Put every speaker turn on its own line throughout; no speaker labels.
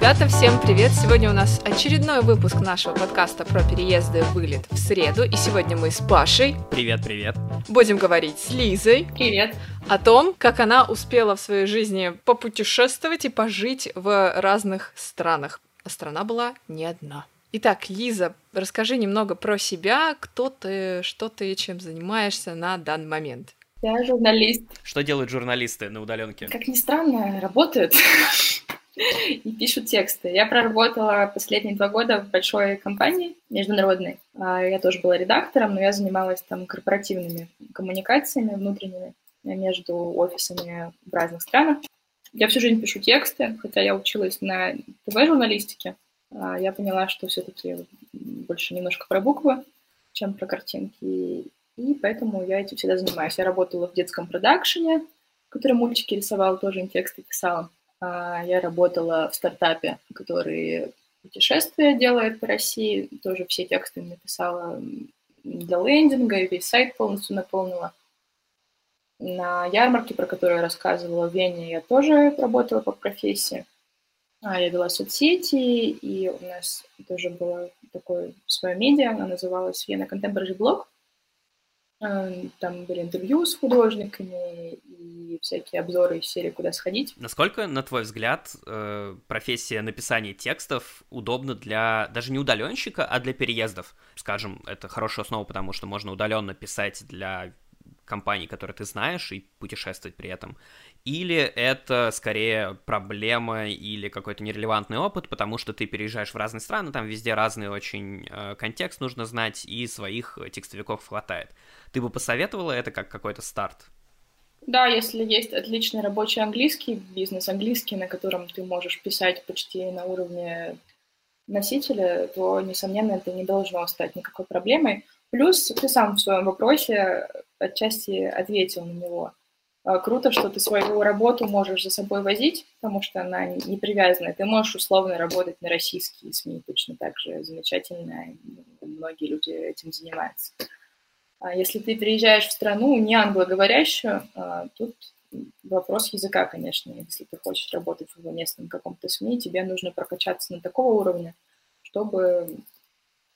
Ребята, всем привет! Сегодня у нас очередной выпуск нашего подкаста про переезды вылет в среду. И сегодня мы с Пашей.
Привет, привет.
Будем говорить с Лизой.
Привет.
О том, как она успела в своей жизни попутешествовать и пожить в разных странах. А страна была не одна. Итак, Лиза, расскажи немного про себя, кто ты, что ты, чем занимаешься на данный момент.
Я журналист.
Что делают журналисты на удаленке?
Как ни странно, работают. и пишут тексты. Я проработала последние два года в большой компании международной. А, я тоже была редактором, но я занималась там корпоративными коммуникациями внутренними между офисами в разных странах. Я всю жизнь пишу тексты, хотя я училась на ТВ-журналистике. А, я поняла, что все-таки больше немножко про буквы, чем про картинки. И поэтому я этим всегда занимаюсь. Я работала в детском продакшене, который мультики рисовал, тоже им тексты писала. А, я работала в стартапе, который путешествия делает по России. Тоже все тексты написала для лендинга, и весь сайт полностью наполнила. На ярмарке, про которую я рассказывала в Вене, я тоже работала по профессии. А, я вела соцсети, и у нас тоже было такое свое медиа, оно называлось Вена Contemporary Blog. Эм, там были интервью с художниками всякие обзоры из серии «Куда сходить».
Насколько, на твой взгляд, э, профессия написания текстов удобна для даже не удаленщика, а для переездов? Скажем, это хорошая основа, потому что можно удаленно писать для компаний, которые ты знаешь, и путешествовать при этом. Или это скорее проблема или какой-то нерелевантный опыт, потому что ты переезжаешь в разные страны, там везде разный очень э, контекст нужно знать, и своих текстовиков хватает. Ты бы посоветовала это как какой-то старт?
Да, если есть отличный рабочий английский, бизнес английский, на котором ты можешь писать почти на уровне носителя, то, несомненно, это не должно стать никакой проблемой. Плюс ты сам в своем вопросе отчасти ответил на него. А, круто, что ты свою работу можешь за собой возить, потому что она не привязана. Ты можешь условно работать на российские СМИ точно так же замечательно. Многие люди этим занимаются. А если ты приезжаешь в страну не англоговорящую, а, тут вопрос языка, конечно. Если ты хочешь работать в местном каком-то СМИ, тебе нужно прокачаться на такого уровня, чтобы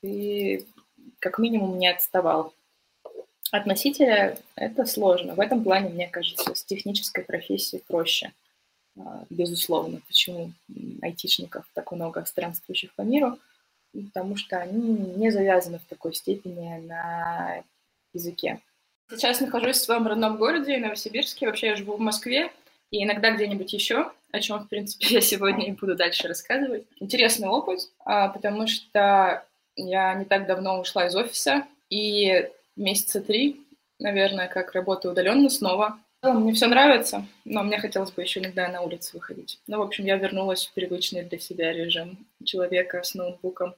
ты как минимум не отставал. От это сложно. В этом плане, мне кажется, с технической профессией проще. А, безусловно. Почему айтишников так много странствующих по миру? Потому что они не завязаны в такой степени на языке. Сейчас нахожусь в своем родном городе, Новосибирске. Вообще я живу в Москве и иногда где-нибудь еще, о чем, в принципе, я сегодня и буду дальше рассказывать. Интересный опыт, а, потому что я не так давно ушла из офиса, и месяца три, наверное, как работаю удаленно снова. Мне все нравится, но мне хотелось бы еще иногда на улицу выходить. Ну, в общем, я вернулась в привычный для себя режим человека с ноутбуком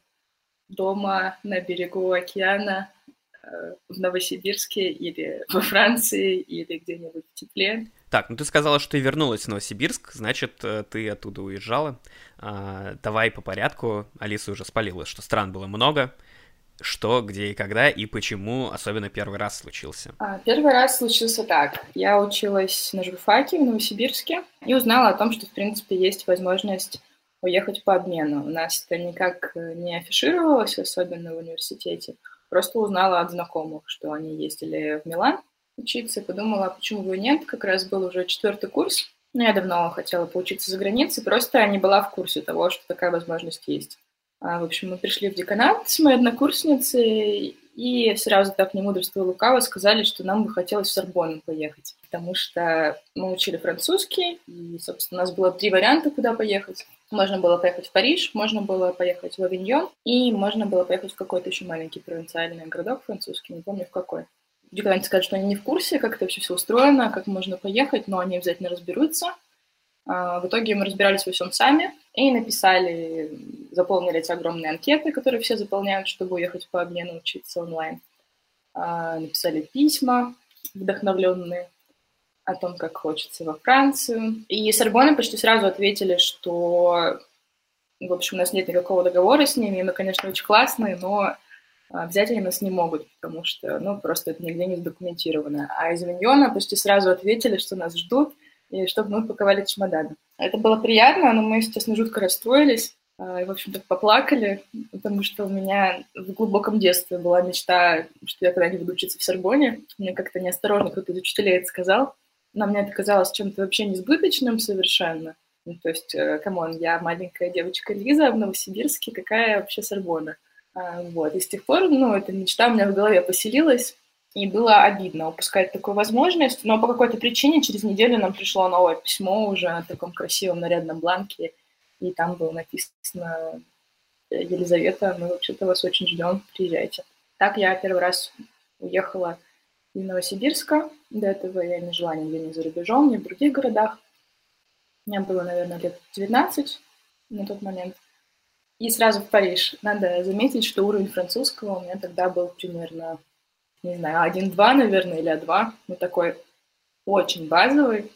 дома на берегу океана, в Новосибирске или во Франции или где-нибудь в тепле.
Так, ну ты сказала, что ты вернулась в Новосибирск, значит, э, ты оттуда уезжала. А, давай по порядку. Алиса уже спалила, что стран было много. Что, где и когда, и почему особенно первый раз случился?
А, первый раз случился так. Я училась на журфаке в Новосибирске и узнала о том, что, в принципе, есть возможность уехать по обмену. У нас это никак не афишировалось, особенно в университете. Просто узнала от знакомых, что они ездили в Милан учиться, и подумала, почему бы и нет. Как раз был уже четвертый курс. Но я давно хотела поучиться за границей, просто не была в курсе того, что такая возможность есть. А, в общем, мы пришли в деканат с моей однокурсницей, и сразу так не мудрство лукаво сказали, что нам бы хотелось в Сорбонну поехать, потому что мы учили французский, и, собственно, у нас было три варианта, куда поехать. Можно было поехать в Париж, можно было поехать в Авиньон, и можно было поехать в какой-то еще маленький провинциальный городок французский, не помню в какой. Деканаты сказали, что они не в курсе, как это вообще все устроено, как можно поехать, но они обязательно разберутся. А, в итоге мы разбирались во всем сами и написали, заполнили эти огромные анкеты, которые все заполняют, чтобы уехать по обмену учиться онлайн. А, написали письма вдохновленные о том, как хочется во Францию. И Сорбонны почти сразу ответили, что, в общем, у нас нет никакого договора с ними, мы, конечно, очень классные, но а, взять они нас не могут, потому что, ну, просто это нигде не задокументировано. А из Авиньона почти сразу ответили, что нас ждут, и чтобы мы паковали чемоданы. Это было приятно, но мы, естественно, жутко расстроились. А, и, в общем-то, поплакали, потому что у меня в глубоком детстве была мечта, что я когда-нибудь буду учиться в Сорбоне. Мне как-то неосторожно кто-то из учителей это сказал. Но мне это казалось чем-то вообще несбыточным совершенно. Ну, то есть, э, come on, я маленькая девочка Лиза в Новосибирске, какая вообще Сорбона? А, вот, и с тех пор, ну, эта мечта у меня в голове поселилась, и было обидно упускать такую возможность, но по какой-то причине через неделю нам пришло новое письмо уже на таком красивом нарядном бланке, и там было написано «Елизавета, мы вообще-то вас очень ждем, приезжайте». Так я первый раз уехала из Новосибирска. До этого я не жила нигде ни за рубежом, ни в других городах. Мне было, наверное, лет 19 на тот момент. И сразу в Париж. Надо заметить, что уровень французского у меня тогда был примерно не знаю, один-два, наверное, или А2, ну, такой очень базовый,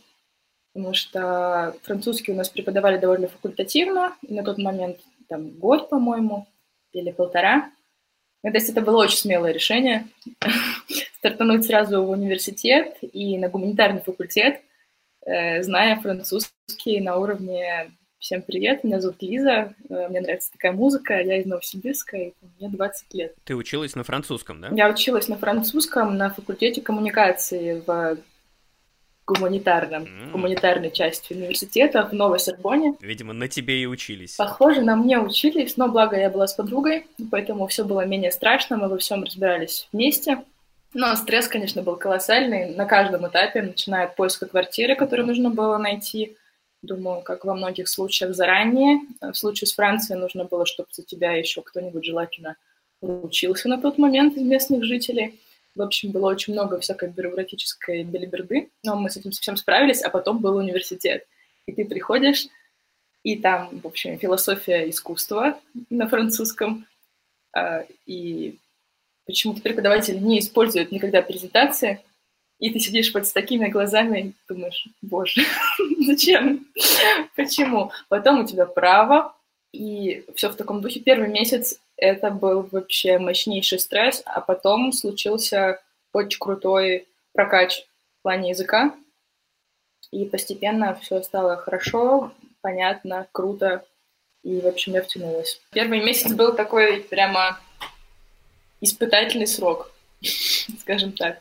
потому что французский у нас преподавали довольно факультативно, и на тот момент там год, по-моему, или полтора. Ну, то есть это было очень смелое решение, стартануть сразу в университет и на гуманитарный факультет, э, зная французский на уровне Всем привет, меня зовут Лиза, э, мне нравится такая музыка, я из Новосибирска, и мне 20 лет.
Ты училась на французском, да?
Я училась на французском на факультете коммуникации в гуманитарном, mm. гуманитарной части университета в Новой Сорбоне.
Видимо, на тебе и учились.
Похоже, на мне учились, но благо я была с подругой, поэтому все было менее страшно, мы во всем разбирались вместе. Но стресс, конечно, был колоссальный на каждом этапе, начиная от поиска квартиры, которую нужно было найти, думаю, как во многих случаях заранее. В случае с Францией нужно было, чтобы за тебя еще кто-нибудь желательно учился на тот момент из местных жителей. В общем, было очень много всякой бюрократической белиберды, но мы с этим совсем справились, а потом был университет. И ты приходишь, и там, в общем, философия искусства на французском, а, и почему-то преподаватель не использует никогда презентации, и ты сидишь вот с такими глазами и думаешь, боже, зачем? Почему? Потом у тебя право, и все в таком духе. Первый месяц это был вообще мощнейший стресс, а потом случился очень крутой прокач в плане языка, и постепенно все стало хорошо, понятно, круто, и, в общем, я втянулась. Первый месяц был такой прямо испытательный срок, скажем так.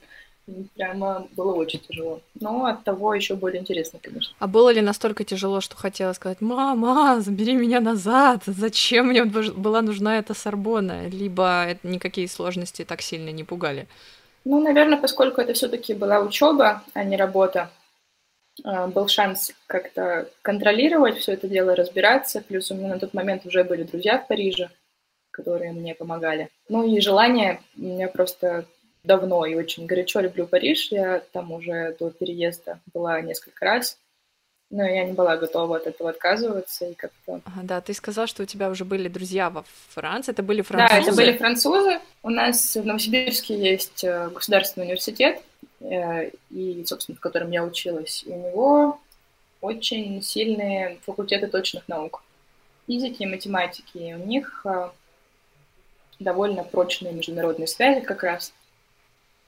Прямо было очень тяжело. Но от того еще более интересно, конечно.
А было ли настолько тяжело, что хотела сказать, мама, забери меня назад, зачем мне была нужна эта Сорбона? Либо никакие сложности так сильно не пугали?
Ну, наверное, поскольку это все-таки была учеба, а не работа, а, был шанс как-то контролировать все это дело, разбираться. Плюс у меня на тот момент уже были друзья в Париже, которые мне помогали. Ну и желание у меня просто давно и очень горячо люблю Париж. Я там уже до переезда была несколько раз, но я не была готова от этого отказываться и как-то...
Ага, да, ты сказал, что у тебя уже были друзья во Франции, это были французы?
Да, это были французы. У нас в Новосибирске есть э, государственный университет, э, и, собственно, в котором я училась. И у него очень сильные факультеты точных наук. Физики и математики. И у них э, довольно прочные международные связи как раз.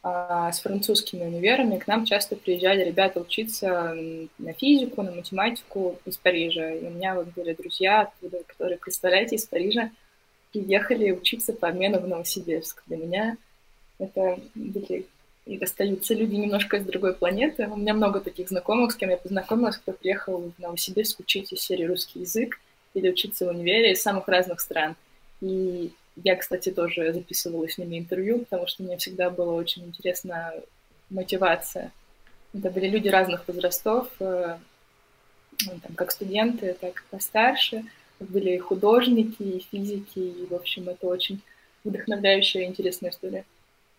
А, с французскими универами к нам часто приезжали ребята учиться на физику, на математику из Парижа. И у меня вот были друзья которые, представляете, из Парижа приехали учиться по обмену в Новосибирск. Для меня это были и остаются люди немножко из другой планеты. У меня много таких знакомых, с кем я познакомилась, кто приехал в Новосибирск учить из серии русский язык или учиться в универе из самых разных стран. И я, кстати, тоже записывала с ними интервью, потому что мне всегда было очень интересна мотивация. Это были люди разных возрастов, э, ну, там, как студенты, так и постарше. Были и художники, и физики, и, в общем, это очень вдохновляющая и интересная история.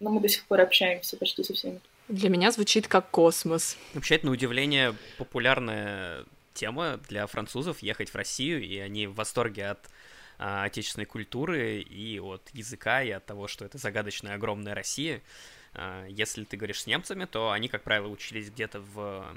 Но мы до сих пор общаемся почти со всеми.
Для меня звучит как космос.
Вообще, это на удивление популярная тема для французов ехать в Россию, и они в восторге от отечественной культуры и от языка, и от того, что это загадочная огромная Россия. А, если ты говоришь с немцами, то они, как правило, учились где-то в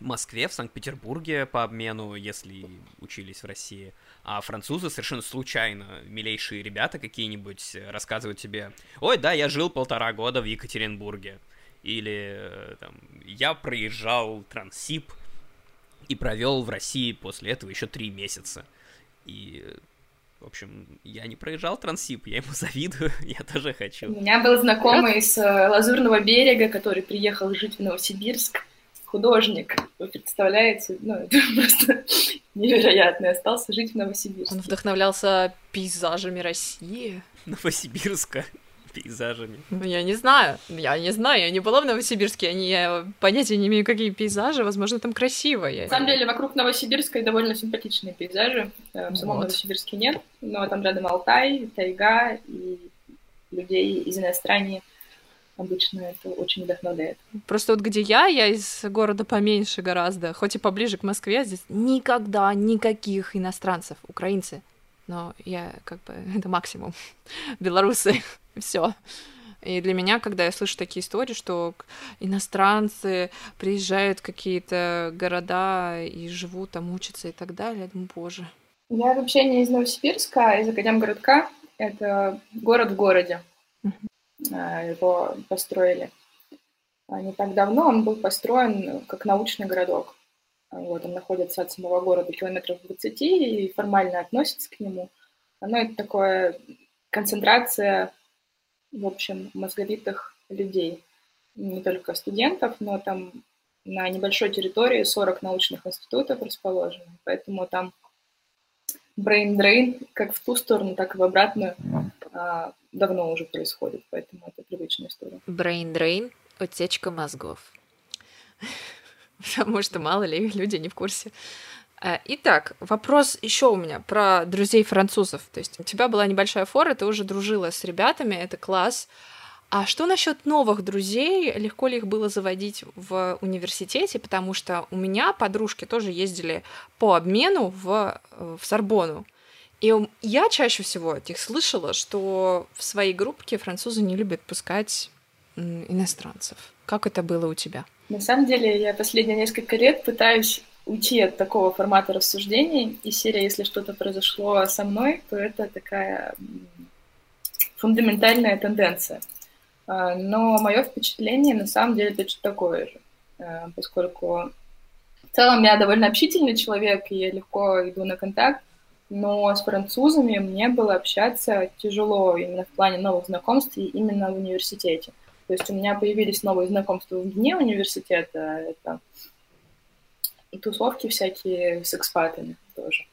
Москве, в Санкт-Петербурге по обмену, если учились в России. А французы совершенно случайно, милейшие ребята какие-нибудь, рассказывают тебе, ой, да, я жил полтора года в Екатеринбурге. Или там, я проезжал Трансип и провел в России после этого еще три месяца. И в общем, я не проезжал Трансип, я ему завидую, я тоже хочу.
У меня был знакомый с э, Лазурного берега, который приехал жить в Новосибирск, художник. Вы представляете? Ну, это просто невероятно. Остался жить в Новосибирске.
Он вдохновлялся пейзажами России.
Новосибирска пейзажами?
Ну, я не знаю. Я не знаю. Я не была в Новосибирске. Я, не, я понятия не имею, какие пейзажи. Возможно, там красиво. Я...
На самом деле, вокруг Новосибирска довольно симпатичные пейзажи. Э, в самом вот. Новосибирске нет. Но там рядом Алтай, тайга и людей из инострании обычно это очень вдохновляет.
Просто вот где я, я из города поменьше гораздо, хоть и поближе к Москве, здесь никогда никаких иностранцев, украинцы. Но я как бы, это максимум. Белорусы все. И для меня, когда я слышу такие истории, что иностранцы приезжают в какие-то города и живут там, учатся и так далее, я думаю, боже.
Я вообще не из Новосибирска, а из Академгородка. Это город в городе. Uh-huh. Его построили не так давно. Он был построен как научный городок. Вот, он находится от самого города километров 20 и формально относится к нему. Оно это такое концентрация в общем, мозговитых людей. Не только студентов, но там на небольшой территории 40 научных институтов расположены, поэтому там brain drain как в ту сторону, так и в обратную а, давно уже происходит, поэтому это привычная история.
Brain drain — утечка мозгов. Потому что мало ли люди не в курсе. Э, итак, вопрос еще у меня про друзей французов. То есть у тебя была небольшая фора, ты уже дружила с ребятами, это класс. А что насчет новых друзей? Легко ли их было заводить в университете? Потому что у меня подружки тоже ездили по обмену в, э, в Сорбону. И я чаще всего от них слышала, что в своей группке французы не любят пускать иностранцев. Как это было у тебя?
На самом деле, я последние несколько лет пытаюсь уйти от такого формата рассуждений. И серия «Если что-то произошло со мной», то это такая фундаментальная тенденция. А, но мое впечатление на самом деле точно такое же, а, поскольку в целом я довольно общительный человек, и я легко иду на контакт, но с французами мне было общаться тяжело именно в плане новых знакомств и именно в университете. То есть у меня появились новые знакомства вне университета, это тусовки всякие с экспатами тоже.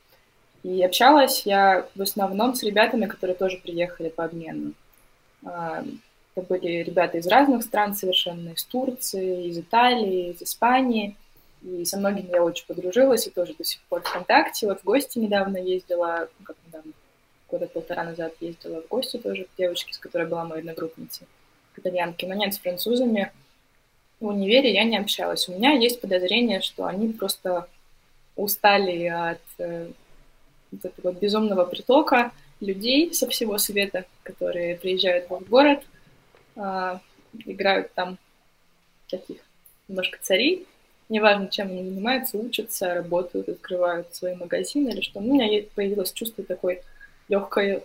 И общалась я в основном с ребятами, которые тоже приехали по обмену. А, это были ребята из разных стран совершенно, из Турции, из Италии, из Испании. И со многими я очень подружилась и тоже до сих пор в контакте. Вот в гости недавно ездила, ну как недавно, года полтора назад ездила в гости тоже к девочке, с которой была моей одногруппницей, к итальянке. Но нет, с французами в универе я не общалась. У меня есть подозрение, что они просто устали от э, вот этого безумного притока людей со всего света, которые приезжают в город, э, играют там таких немножко царей, неважно, чем они занимаются, учатся, работают, открывают свои магазины или что. У меня появилось чувство такой легкой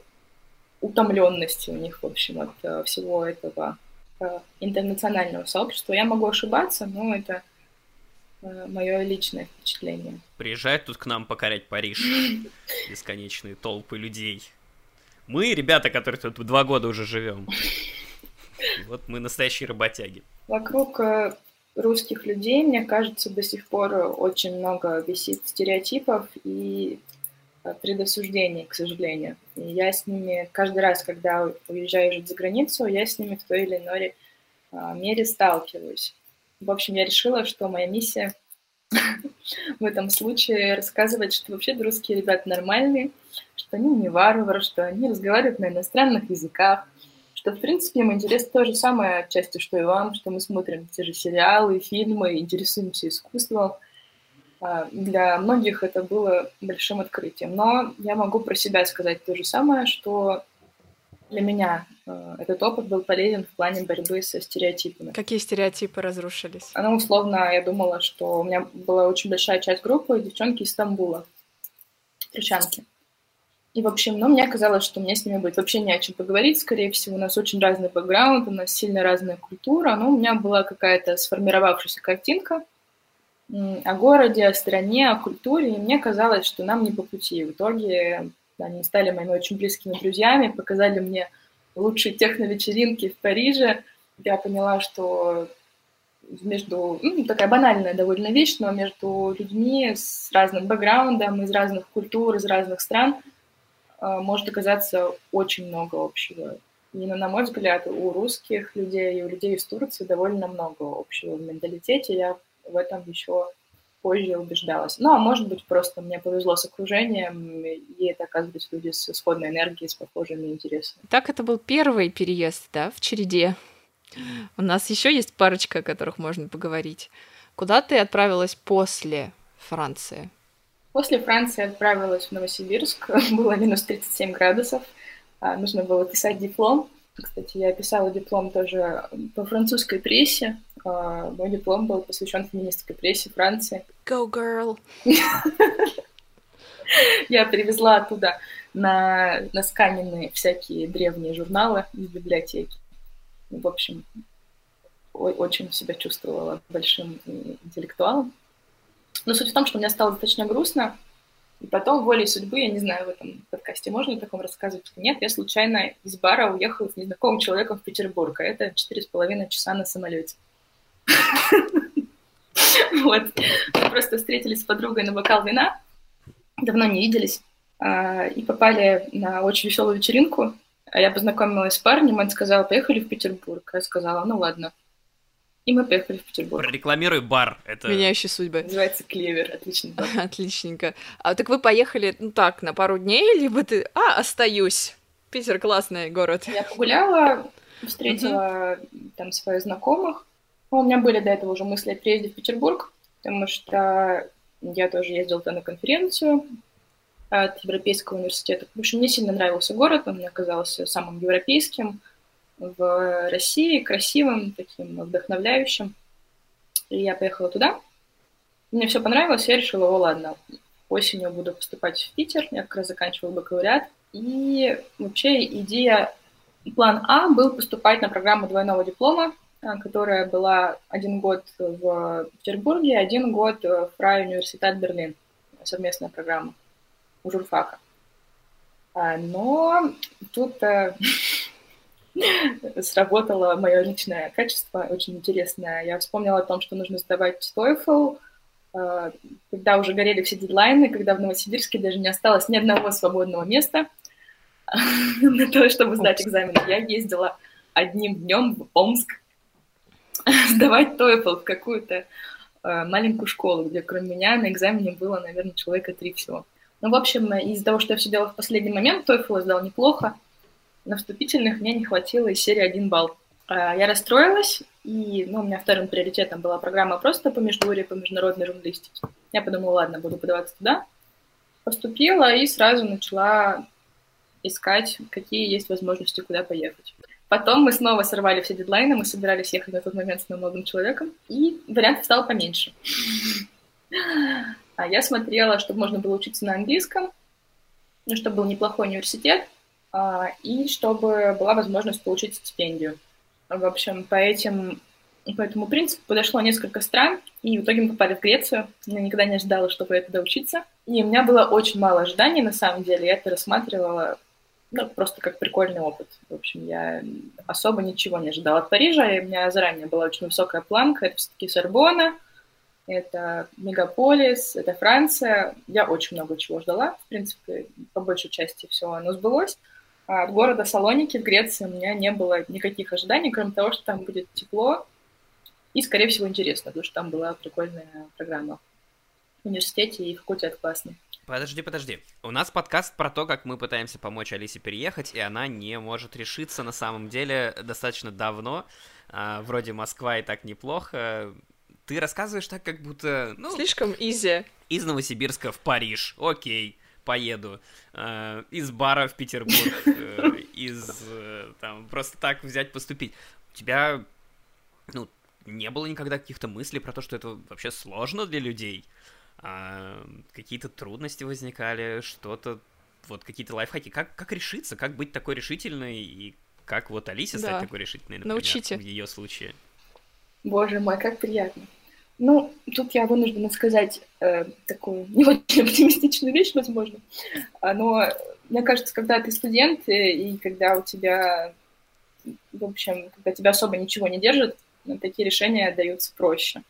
утомленности у них, в общем, от э, всего этого Э, интернационального сообщества. Я могу ошибаться, но это э, мое личное впечатление.
Приезжают тут к нам покорять Париж. Бесконечные толпы людей. Мы, ребята, которые тут два года уже живем. Вот мы настоящие работяги.
Вокруг русских людей, мне кажется, до сих пор очень много висит стереотипов и предосуждений, к сожалению. И я с ними каждый раз, когда уезжаю жить за границу, я с ними в той или иной а, мере сталкиваюсь. В общем, я решила, что моя миссия в этом случае рассказывать, что вообще русские ребята нормальные, что они не варвары, что они разговаривают на иностранных языках, что, в принципе, им интересно то же самое отчасти, что и вам, что мы смотрим те же сериалы, фильмы, интересуемся искусством – для многих это было большим открытием. Но я могу про себя сказать то же самое, что для меня э, этот опыт был полезен в плане борьбы со стереотипами.
Какие стереотипы разрушились?
Ну, условно, я думала, что у меня была очень большая часть группы девчонки из Стамбула, турчанки. И, в общем, ну, мне казалось, что мне с ними будет вообще не о чем поговорить, скорее всего. У нас очень разный бэкграунд, у нас сильно разная культура, но у меня была какая-то сформировавшаяся картинка – о городе, о стране, о культуре, и мне казалось, что нам не по пути. В итоге они стали моими очень близкими друзьями, показали мне лучшие техно-вечеринки в Париже. Я поняла, что между, ну, такая банальная довольно вещь, но между людьми с разным бэкграундом, из разных культур, из разных стран э, может оказаться очень много общего. И, на мой взгляд, у русских людей и у людей из Турции довольно много общего в менталитете. Я в этом еще позже убеждалась. Ну, а может быть, просто мне повезло с окружением, и это оказывается люди с исходной энергией, с похожими интересами.
Так это был первый переезд, да, в череде. У нас еще есть парочка, о которых можно поговорить. Куда ты отправилась после Франции?
После Франции отправилась в Новосибирск. Было минус 37 градусов. А, нужно было писать диплом. Кстати, я писала диплом тоже по французской прессе. А, мой диплом был посвящен феминистской прессе Франции.
Go, girl!
Я привезла оттуда на, на сканенные всякие древние журналы из библиотеки. В общем, очень себя чувствовала большим интеллектуалом. Но суть в том, что мне стало достаточно грустно, и потом волей судьбы, я не знаю, в этом подкасте можно о таком рассказывать, что нет, я случайно из бара уехала с незнакомым человеком в Петербург, а это четыре с половиной часа на самолете. Вот. Мы просто встретились с подругой на бокал вина, давно не виделись, а, и попали на очень веселую вечеринку. А я познакомилась с парнем, он сказал, поехали в Петербург. Я сказала, ну ладно. И мы поехали в Петербург.
Рекламируй бар. Это...
Меняющий судьбы.
Называется Клевер. Отлично.
Отличненько. А так вы поехали, ну так, на пару дней, либо ты... А, остаюсь. Питер классный город.
Я погуляла, встретила там своих знакомых. Ну, у меня были до этого уже мысли о приезде в Петербург, потому что я тоже ездила на конференцию от Европейского университета. В общем, мне сильно нравился город, он мне казался самым европейским в России, красивым, таким вдохновляющим. И я поехала туда. Мне все понравилось, я решила, о, ладно, осенью буду поступать в Питер, я как раз заканчивала бакалавриат. И вообще идея, план А был поступать на программу двойного диплома, которая была один год в Петербурге, один год в Фрай университет Берлин, совместная программа у журфака. А, но тут э, сработало мое личное качество, очень интересное. Я вспомнила о том, что нужно сдавать TOEFL, э, когда уже горели все дедлайны, когда в Новосибирске даже не осталось ни одного свободного места на то, чтобы сдать экзамен. Я ездила одним днем в Омск сдавать TOEFL в какую-то э, маленькую школу, где кроме меня на экзамене было, наверное, человека три всего. Ну, в общем, из-за того, что я все делала в последний момент, TOEFL сдал неплохо. На вступительных мне не хватило из серии один балл. А, я расстроилась, и ну, у меня вторым приоритетом была программа просто по междурье, по международной журналистике. Я подумала, ладно, буду подаваться туда. Поступила и сразу начала искать, какие есть возможности, куда поехать. Потом мы снова сорвали все дедлайны, мы собирались ехать на тот момент с моим молодым человеком, и вариантов стало поменьше. А я смотрела, чтобы можно было учиться на английском, ну, чтобы был неплохой университет, а, и чтобы была возможность получить стипендию. В общем, по этим по этому принципу подошло несколько стран, и в итоге мы попали в Грецию. Я никогда не ожидала, что поеду туда учиться. И у меня было очень мало ожиданий, на самом деле. Я это рассматривала ну, просто как прикольный опыт. В общем, я особо ничего не ожидала от Парижа, и у меня заранее была очень высокая планка. Это все-таки Сорбона, это мегаполис, это Франция. Я очень много чего ждала. В принципе, по большей части все оно сбылось. А от города Салоники в Греции у меня не было никаких ожиданий, кроме того, что там будет тепло и, скорее всего, интересно, потому что там была прикольная программа в университете и факультет классный.
Подожди, подожди. У нас подкаст про то, как мы пытаемся помочь Алисе переехать, и она не может решиться на самом деле достаточно давно. А, вроде Москва и так неплохо. Ты рассказываешь так, как будто...
Ну, Слишком изи.
Из Новосибирска в Париж. Окей, поеду. Э, из бара в Петербург. Э, из... Э, там, просто так взять, поступить. У тебя, ну, не было никогда каких-то мыслей про то, что это вообще сложно для людей? А, какие-то трудности возникали, что-то... Вот какие-то лайфхаки. Как, как решиться? Как быть такой решительной? И как вот Алисе да. стать такой решительной, например,
Научите.
в ее случае?
Боже мой, как приятно. Ну, тут я вынуждена сказать э, такую не очень оптимистичную вещь, возможно. А, но мне кажется, когда ты студент э, и когда у тебя, в общем, когда тебя особо ничего не держит, ну, такие решения даются проще.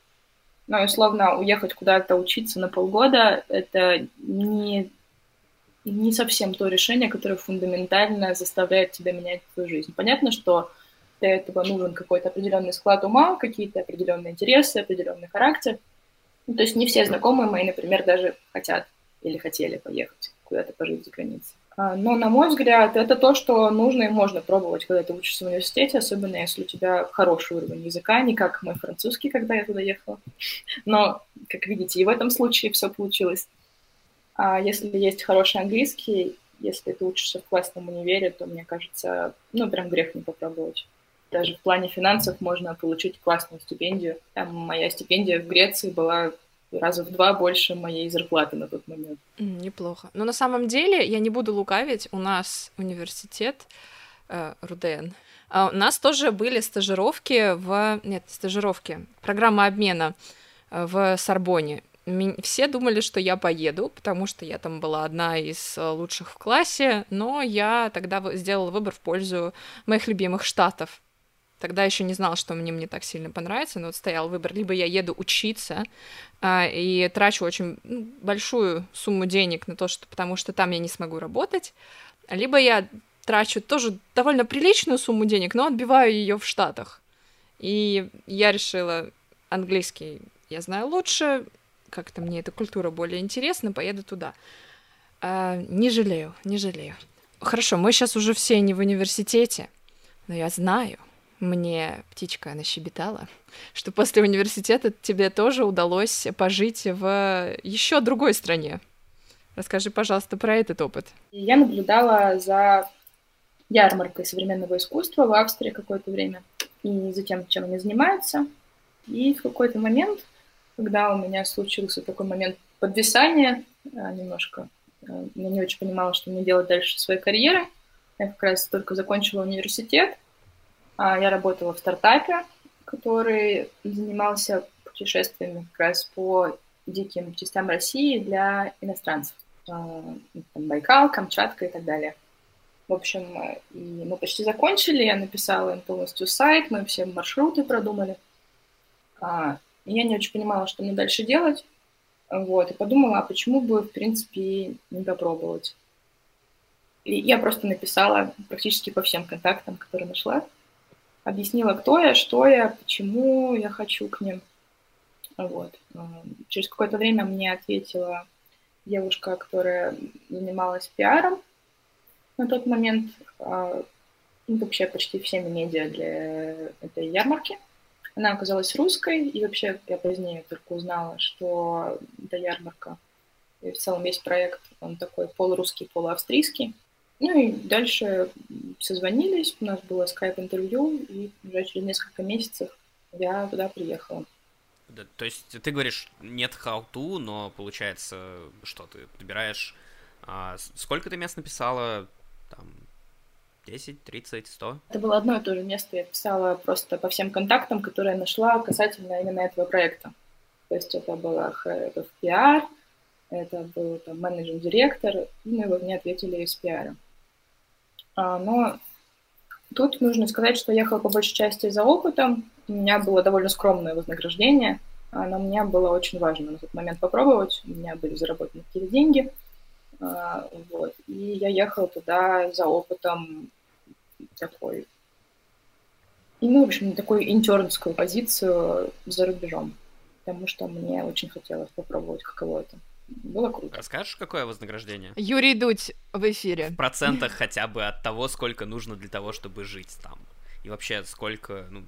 Но, условно, уехать куда-то учиться на полгода – это не, не совсем то решение, которое фундаментально заставляет тебя менять твою жизнь. Понятно, что для этого нужен какой-то определенный склад ума, какие-то определенные интересы, определенный характер. Ну, то есть не все знакомые мои, например, даже хотят или хотели поехать куда-то пожить за границей. А, но, на мой взгляд, это то, что нужно и можно пробовать, когда ты учишься в университете, особенно если у тебя хороший уровень языка, не как мой французский, когда я туда ехала. Но, как видите, и в этом случае все получилось. А если есть хороший английский, если ты учишься в классном универе, то, мне кажется, ну, прям грех не попробовать даже в плане финансов можно получить классную стипендию. Там моя стипендия в Греции была раза в два больше моей зарплаты на тот момент.
неплохо. Но на самом деле, я не буду лукавить, у нас университет э, РУДН, а у нас тоже были стажировки в... Нет, стажировки. Программа обмена э, в Сорбоне. Все думали, что я поеду, потому что я там была одна из лучших в классе, но я тогда сделала выбор в пользу моих любимых штатов. Тогда еще не знала, что мне мне так сильно понравится, но вот стоял выбор, либо я еду учиться а, и трачу очень ну, большую сумму денег на то, что, потому что там я не смогу работать, либо я трачу тоже довольно приличную сумму денег, но отбиваю ее в Штатах. И я решила, английский я знаю лучше, как-то мне эта культура более интересна, поеду туда. А, не жалею, не жалею. Хорошо, мы сейчас уже все не в университете, но я знаю, мне птичка нащебетала, что после университета тебе тоже удалось пожить в еще другой стране. Расскажи, пожалуйста, про этот опыт.
Я наблюдала за ярмаркой современного искусства в Австрии какое-то время и за тем, чем они занимаются. И в какой-то момент, когда у меня случился такой момент подвисания а, немножко, а, я не очень понимала, что мне делать дальше в своей карьере. Я как раз только закончила университет, я работала в стартапе, который занимался путешествиями как раз по диким частям России для иностранцев. А, там Байкал, Камчатка и так далее. В общем, и мы почти закончили, я написала им полностью сайт, мы все маршруты продумали. А, я не очень понимала, что мне дальше делать. Вот, и подумала, а почему бы, в принципе, не попробовать. И я просто написала практически по всем контактам, которые нашла объяснила, кто я, что я, почему я хочу к ним. Вот. Через какое-то время мне ответила девушка, которая занималась пиаром на тот момент, а, ну, вообще почти всеми медиа для этой ярмарки. Она оказалась русской, и вообще я позднее только узнала, что эта ярмарка, и в целом весь проект, он такой полурусский, полуавстрийский. Ну и дальше созвонились, у нас было скайп-интервью, и уже через несколько месяцев я туда приехала.
Да, то есть ты говоришь, нет how-to, но получается, что ты добираешь... А, сколько ты мест написала? Там, 10, 30, 100?
Это было одно и то же место. Я писала просто по всем контактам, которые я нашла касательно именно этого проекта. То есть это было Head of PR, это был там менеджер-директор, и мы мне ответили из пиара. А, но тут нужно сказать, что я ехала по большей части за опытом. У меня было довольно скромное вознаграждение, но мне было очень важно на тот момент попробовать. У меня были заработаны какие-то деньги. А, вот. И я ехала туда за опытом такой, ну, в общем, такую интернскую позицию за рубежом, потому что мне очень хотелось попробовать, каково это. Было круто.
Расскажешь, какое вознаграждение?
Юрий Дудь в эфире.
В процентах хотя бы от того, сколько нужно для того, чтобы жить там. И вообще, сколько, ну,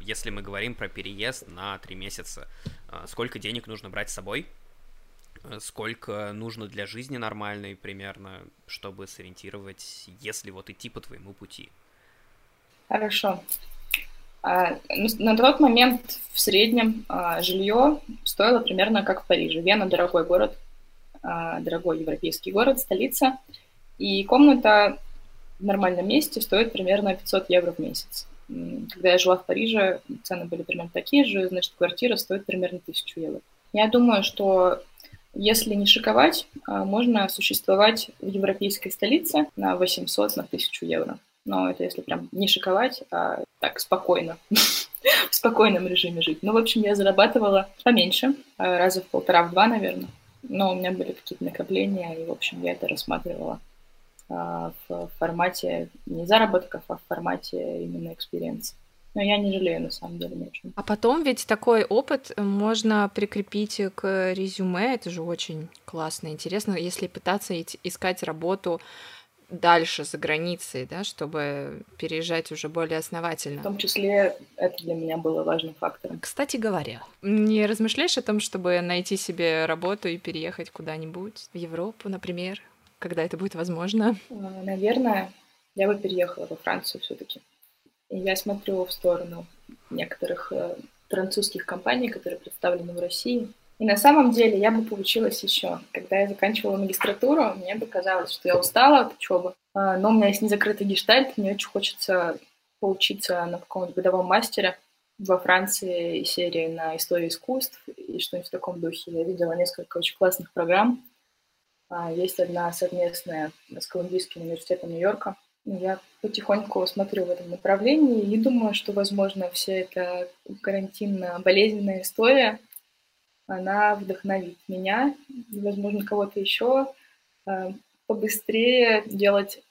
если мы говорим про переезд на три месяца, а, сколько денег нужно брать с собой, а, сколько нужно для жизни нормальной примерно, чтобы сориентировать, если вот идти по твоему пути.
Хорошо. А, ну, на тот момент в среднем жилье стоило примерно как в Париже. Вена дорогой город, а, дорогой европейский город, столица, и комната в нормальном месте стоит примерно 500 евро в месяц. Когда я жила в Париже, цены были примерно такие же, значит, квартира стоит примерно тысячу евро. Я думаю, что если не шиковать, а, можно существовать в европейской столице на 800, на 1000 евро. Но это если прям не шиковать, а так спокойно, в спокойном режиме жить. Ну, в общем, я зарабатывала поменьше, а, раза в полтора-два, наверное. Но у меня были какие-то накопления, и, в общем, я это рассматривала а, в формате не заработков, а в формате именно experience а. Но я не жалею, на самом деле, ни о чем.
А потом ведь такой опыт можно прикрепить к резюме. Это же очень классно, интересно, если пытаться искать работу дальше за границей, да, чтобы переезжать уже более основательно.
В том числе это для меня было важным фактором.
Кстати говоря, не размышляешь о том, чтобы найти себе работу и переехать куда-нибудь в Европу, например, когда это будет возможно?
А, наверное, я бы переехала во Францию все-таки. И я смотрю в сторону некоторых э, французских компаний, которые представлены в России. И на самом деле я бы получилась еще. Когда я заканчивала магистратуру, мне бы казалось, что я устала от учебы, а, но у меня есть незакрытый гештальт, мне очень хочется поучиться на каком-нибудь годовом мастере во Франции серии на истории искусств и что-нибудь в таком духе. Я видела несколько очень классных программ. А, есть одна совместная с Колумбийским университетом Нью-Йорка. Я потихоньку смотрю в этом направлении и думаю, что, возможно, вся эта карантинно-болезненная история она вдохновит меня и, возможно, кого-то еще э, побыстрее делать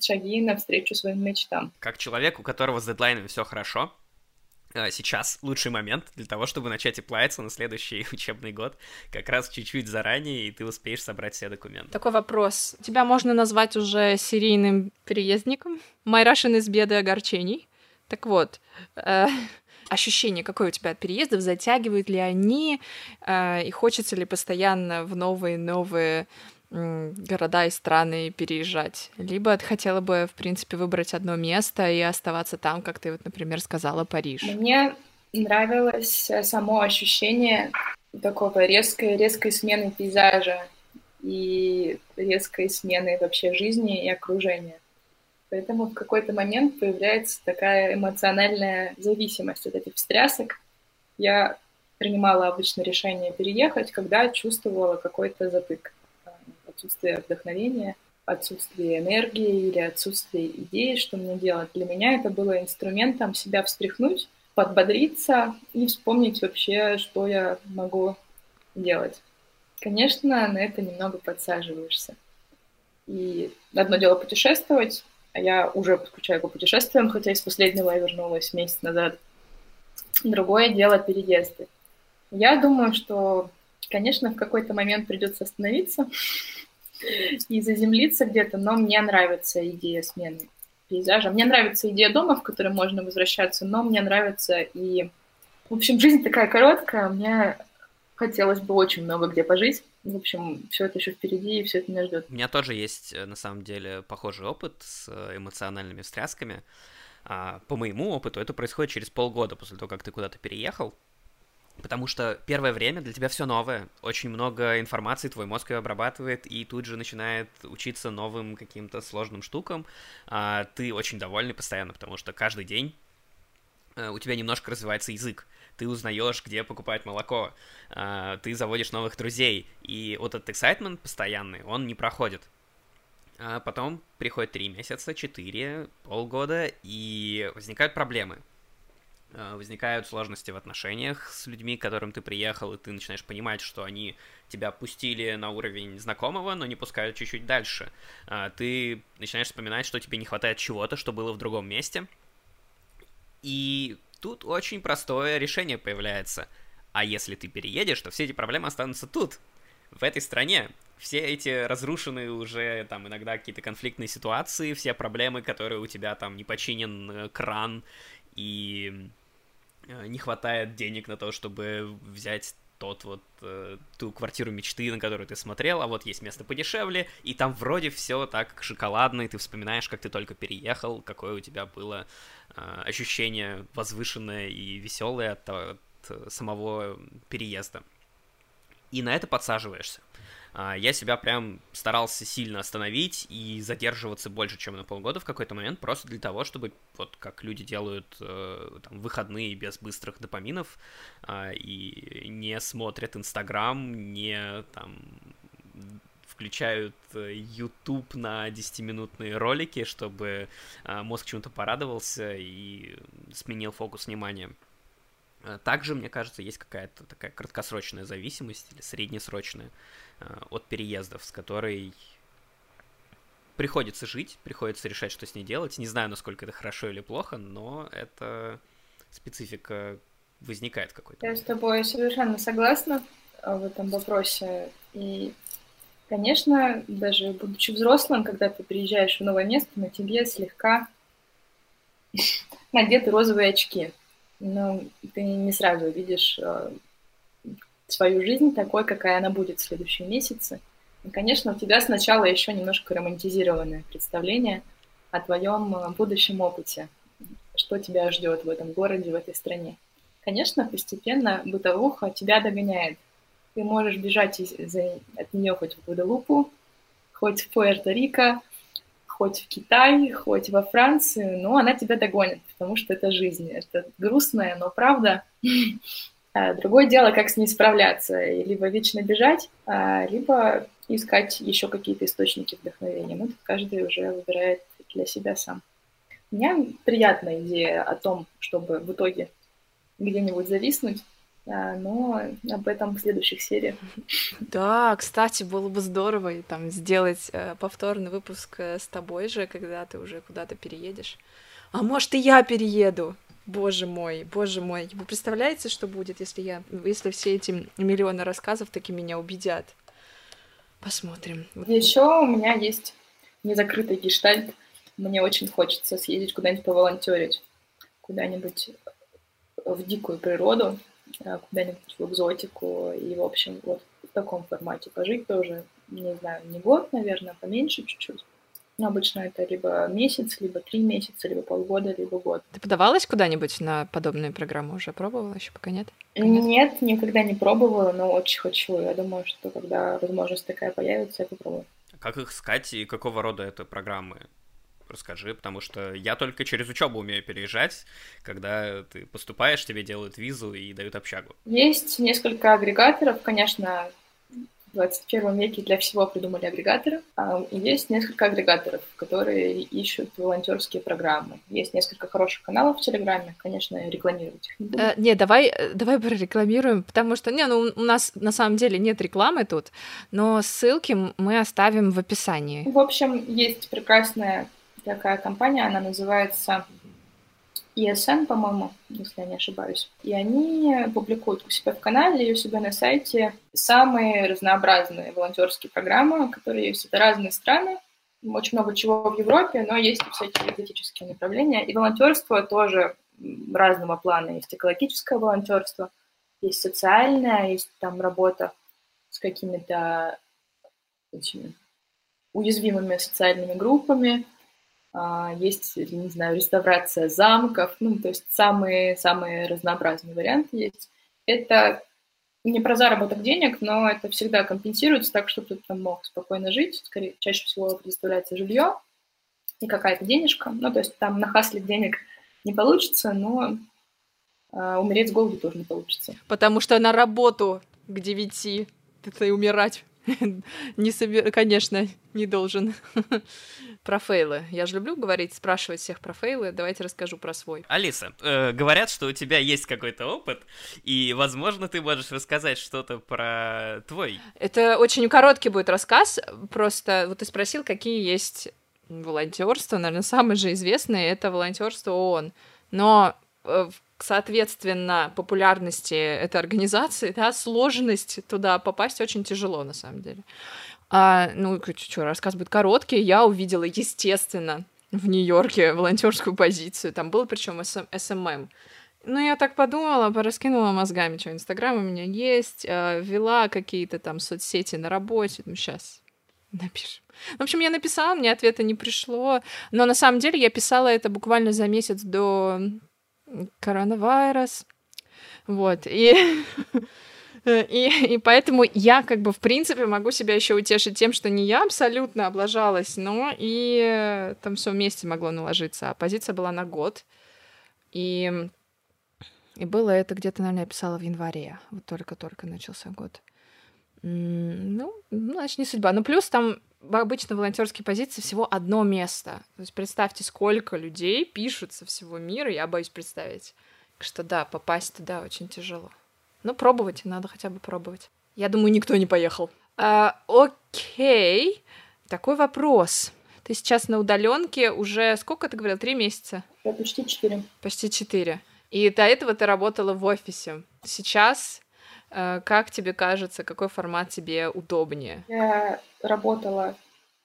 шаги навстречу своим мечтам.
Как человек, у которого с дедлайнами все хорошо, э, сейчас лучший момент для того, чтобы начать оплавиться на следующий учебный год, как раз чуть-чуть заранее, и ты успеешь собрать все документы.
Такой вопрос. Тебя можно назвать уже серийным переездником? My Russian из беды огорчений. Так вот, э, ощущение какое у тебя от переездов, затягивают ли они, э, и хочется ли постоянно в новые-новые города и страны переезжать. Либо ты хотела бы, в принципе, выбрать одно место и оставаться там, как ты вот, например, сказала, Париж.
Мне нравилось само ощущение такого резкой, резкой смены пейзажа и резкой смены вообще жизни и окружения. Поэтому в какой-то момент появляется такая эмоциональная зависимость от этих встрясок. Я принимала обычно решение переехать, когда чувствовала какой-то затык, отсутствие вдохновения, отсутствие энергии или отсутствие идеи, что мне делать. Для меня это было инструментом себя встряхнуть, подбодриться и вспомнить вообще, что я могу делать. Конечно, на это немного подсаживаешься. И одно дело путешествовать, я уже скучаю по путешествиям, хотя из последнего я вернулась месяц назад. Другое дело переезды. Я думаю, что, конечно, в какой-то момент придется остановиться и заземлиться где-то, но мне нравится идея смены пейзажа. Мне нравится идея дома, в который можно возвращаться, но мне нравится и... В общем, жизнь такая короткая, мне хотелось бы очень много где пожить. В общем, все это еще впереди, и все это меня ждет.
У меня тоже есть, э, на самом деле, похожий опыт с э, эмоциональными встрясками. А, по моему опыту это происходит через полгода после того, как ты куда-то переехал. Потому что первое время для тебя все новое, очень много информации твой мозг ее обрабатывает и тут же начинает учиться новым каким-то сложным штукам. А, ты очень довольный постоянно, потому что каждый день э, у тебя немножко развивается язык ты узнаешь, где покупать молоко, а, ты заводишь новых друзей, и вот этот excitement постоянный, он не проходит. А потом приходит три месяца, четыре, полгода, и возникают проблемы. А, возникают сложности в отношениях с людьми, к которым ты приехал, и ты начинаешь понимать, что они тебя пустили на уровень знакомого, но не пускают чуть-чуть дальше. А, ты начинаешь вспоминать, что тебе не хватает чего-то, что было в другом месте. И Тут очень простое решение появляется. А если ты переедешь, то все эти проблемы останутся тут, в этой стране. Все эти разрушенные уже там иногда какие-то конфликтные ситуации, все проблемы, которые у тебя там не починен э, кран и э, не хватает денег на то, чтобы взять тот вот э, ту квартиру мечты, на которую ты смотрел, а вот есть место подешевле, и там вроде все так шоколадно, и ты вспоминаешь, как ты только переехал, какое у тебя было э, ощущение возвышенное и веселое от, от самого переезда. и на это подсаживаешься. А, я себя прям старался сильно остановить и задерживаться больше, чем на полгода в какой-то момент, просто для того, чтобы, вот как люди делают э, там, выходные без быстрых допаминов э, и не смотрят Инстаграм, не там включают э, YouTube на 10-минутные ролики, чтобы э, мозг чему-то порадовался и сменил фокус внимания. Э, также, мне кажется, есть какая-то такая краткосрочная зависимость или среднесрочная от переездов, с которой приходится жить, приходится решать, что с ней делать. Не знаю, насколько это хорошо или плохо, но это специфика возникает какой-то.
Я с тобой совершенно согласна в этом вопросе. И Конечно, даже будучи взрослым, когда ты приезжаешь в новое место, на тебе слегка надеты розовые очки. Но ты не сразу видишь э, свою жизнь такой, какая она будет в следующие месяцы. И, конечно, у тебя сначала еще немножко романтизированное представление о твоем э, будущем опыте, что тебя ждет в этом городе, в этой стране. Конечно, постепенно бытовуха тебя догоняет. Ты можешь бежать из, за, от нее хоть в Гваделупу, хоть в Пуэрто-Рико, хоть в Китай, хоть во Францию, но она тебя догонит, потому что это жизнь. Это грустная, но правда. А другое дело, как с ней справляться. Либо вечно бежать, а, либо искать еще какие-то источники вдохновения. Ну, тут каждый уже выбирает для себя сам. У меня приятная идея о том, чтобы в итоге где-нибудь зависнуть, но об этом в следующих сериях.
Да, кстати, было бы здорово там сделать э, повторный выпуск э, с тобой же, когда ты уже куда-то переедешь. А может, и я перееду? Боже мой, боже мой. Вы представляете, что будет, если я, если все эти миллионы рассказов таки меня убедят? Посмотрим.
Еще у меня есть незакрытый гештальт. Мне очень хочется съездить куда-нибудь поволонтерить, куда-нибудь в дикую природу, Э, куда-нибудь в экзотику. И, в общем, вот в таком формате пожить тоже, не знаю, не год, наверное, поменьше чуть-чуть. Но обычно это либо месяц, либо три месяца, либо полгода, либо год.
Ты подавалась куда-нибудь на подобные программы уже? Пробовала еще пока нет?
Нет, нет никогда не пробовала, но очень хочу. Я думаю, что когда возможность такая появится, я попробую.
Как их искать и какого рода это программы? Расскажи, потому что я только через учебу умею переезжать, когда ты поступаешь, тебе делают визу и дают общагу.
Есть несколько агрегаторов, конечно, в 21 веке для всего придумали агрегаторы. А, есть несколько агрегаторов, которые ищут волонтерские программы. Есть несколько хороших каналов в Телеграме, конечно, рекламировать их не буду.
Э, не, давай, э, давай прорекламируем, потому что, не, ну, у нас на самом деле нет рекламы тут, но ссылки мы оставим в описании.
В общем, есть прекрасная такая компания, она называется ESN, по-моему, если я не ошибаюсь. И они публикуют у себя в канале и у себя на сайте самые разнообразные волонтерские программы, которые есть. Это разные страны, очень много чего в Европе, но есть и всякие экзотические направления. И волонтерство тоже разного плана. Есть экологическое волонтерство, есть социальное, есть там работа с какими-то уязвимыми социальными группами, есть, не знаю, реставрация замков, ну, то есть самые-самые разнообразные варианты есть. Это не про заработок денег, но это всегда компенсируется так, чтобы ты там мог спокойно жить. Скорее, чаще всего предоставляется жилье и какая-то денежка. Ну, то есть там нахаслить денег не получится, но э, умереть с голоду тоже не получится.
Потому что на работу к девяти ты умирать не собер... конечно, не должен. про фейлы. Я же люблю говорить, спрашивать всех про фейлы. Давайте расскажу про свой.
Алиса, э, говорят, что у тебя есть какой-то опыт, и, возможно, ты можешь рассказать что-то про твой.
Это очень короткий будет рассказ. Просто вот ты спросил, какие есть волонтерства. Наверное, самое же известное это волонтерство ООН. Но э, соответственно, популярности этой организации, да, сложность туда попасть очень тяжело, на самом деле. А, ну, что, рассказ будет короткий. Я увидела, естественно, в Нью-Йорке волонтерскую позицию. Там был причем SMM. Ну, я так подумала, пораскинула мозгами, что Инстаграм у меня есть, э, вела какие-то там соцсети на работе. Ну, сейчас напишем. В общем, я написала, мне ответа не пришло. Но на самом деле я писала это буквально за месяц до коронавирус. Вот, и и, и поэтому я как бы в принципе могу себя еще утешить тем, что не я абсолютно облажалась, но и э, там все вместе могло наложиться. А позиция была на год. И, и было это где-то, наверное, я писала в январе. Вот только-только начался год. Ну, ну, значит, не судьба. Ну, плюс там обычно в волонтерской позиции всего одно место. То есть представьте, сколько людей пишут со всего мира, я боюсь представить. Что да, попасть туда очень тяжело. Ну, пробовать, надо хотя бы пробовать. Я думаю, никто не поехал. А, окей, такой вопрос. Ты сейчас на удаленке уже сколько ты говорил? Три месяца?
Я почти четыре.
Почти четыре. И до этого ты работала в офисе. Сейчас как тебе кажется, какой формат тебе удобнее?
Я работала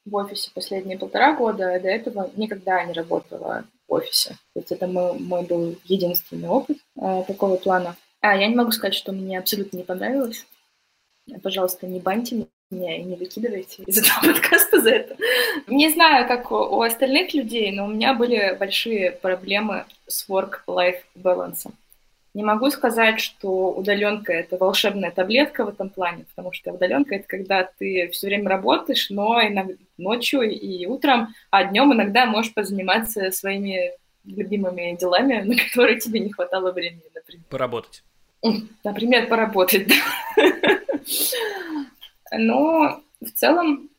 в офисе последние полтора года, а до этого никогда не работала в офисе. То есть это мой, мой был единственный опыт э, такого плана. А, я не могу сказать, что мне абсолютно не понравилось. Пожалуйста, не баньте меня и не выкидывайте из этого подкаста за это. Не знаю, как у остальных людей, но у меня были большие проблемы с work-life balance. Не могу сказать, что удаленка это волшебная таблетка в этом плане, потому что удаленка это когда ты все время работаешь, но иногда ночью и утром, а днем иногда можешь позаниматься своими любимыми делами, на которые тебе не хватало времени, например.
Поработать.
Например, поработать, да. Но в целом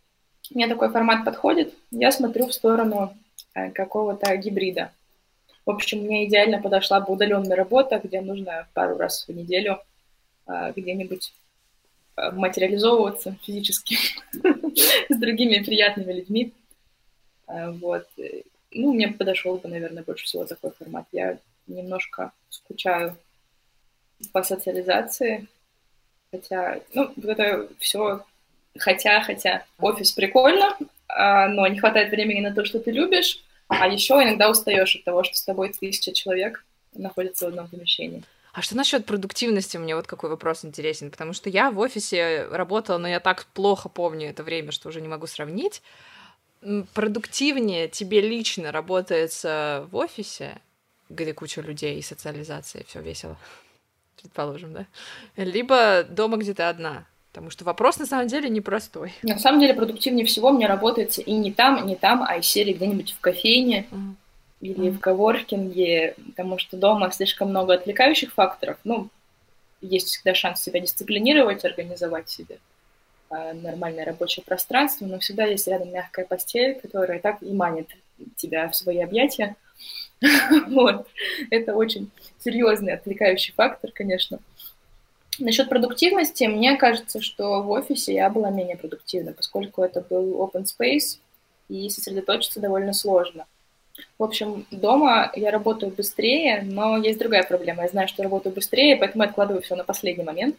мне такой формат подходит. Я смотрю в сторону э, какого-то гибрида. В общем, мне идеально подошла бы удаленная работа, где нужно пару раз в неделю э, где-нибудь э, материализовываться физически с другими приятными людьми. Вот. Ну, мне подошел бы, наверное, больше всего такой формат. Я немножко скучаю по социализации, хотя, ну, это все, хотя, хотя, офис прикольно, а, но не хватает времени на то, что ты любишь, а еще иногда устаешь от того, что с тобой тысяча человек находится в одном помещении.
А что насчет продуктивности? Мне вот какой вопрос интересен, потому что я в офисе работала, но я так плохо помню это время, что уже не могу сравнить. Продуктивнее тебе лично работается в офисе, где куча людей и социализация, все весело, предположим, да? Либо дома, где ты одна. Потому что вопрос на самом деле непростой.
На самом деле продуктивнее всего мне работает и не там, не там, а из серии где-нибудь в кофейне mm. или mm. в коворкинге, потому что дома слишком много отвлекающих факторов. Ну, есть всегда шанс себя дисциплинировать, организовать себе а, нормальное рабочее пространство, но всегда есть рядом мягкая постель, которая так и манит тебя в свои объятия. вот. Это очень серьезный отвлекающий фактор, конечно. Насчет продуктивности, мне кажется, что в офисе я была менее продуктивна, поскольку это был open space, и сосредоточиться довольно сложно. В общем, дома я работаю быстрее, но есть другая проблема. Я знаю, что работаю быстрее, поэтому откладываю все на последний момент.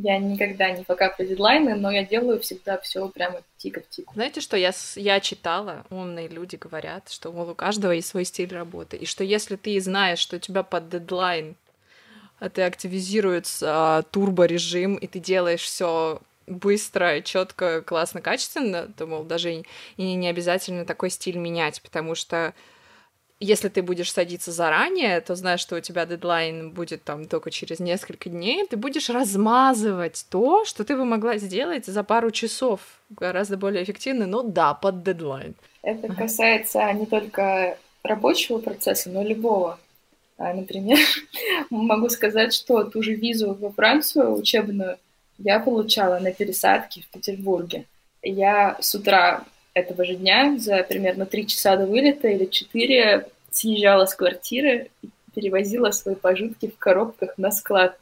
Я никогда не покапаю дедлайны, но я делаю всегда все прямо тика в тику.
Знаете, что я, я читала, умные люди говорят, что мол, у каждого есть свой стиль работы, и что если ты знаешь, что у тебя под дедлайн ты активизируется а, турбо-режим, и ты делаешь все быстро, четко, классно, качественно, то, мол, даже и, не обязательно такой стиль менять, потому что если ты будешь садиться заранее, то знаешь, что у тебя дедлайн будет там только через несколько дней, ты будешь размазывать то, что ты бы могла сделать за пару часов гораздо более эффективно, но да, под дедлайн.
Это касается не только рабочего процесса, но любого. А, например, могу сказать, что ту же визу во Францию учебную я получала на пересадке в Петербурге. Я с утра этого же дня за примерно три часа до вылета или четыре съезжала с квартиры и перевозила свои пожитки в коробках на склад.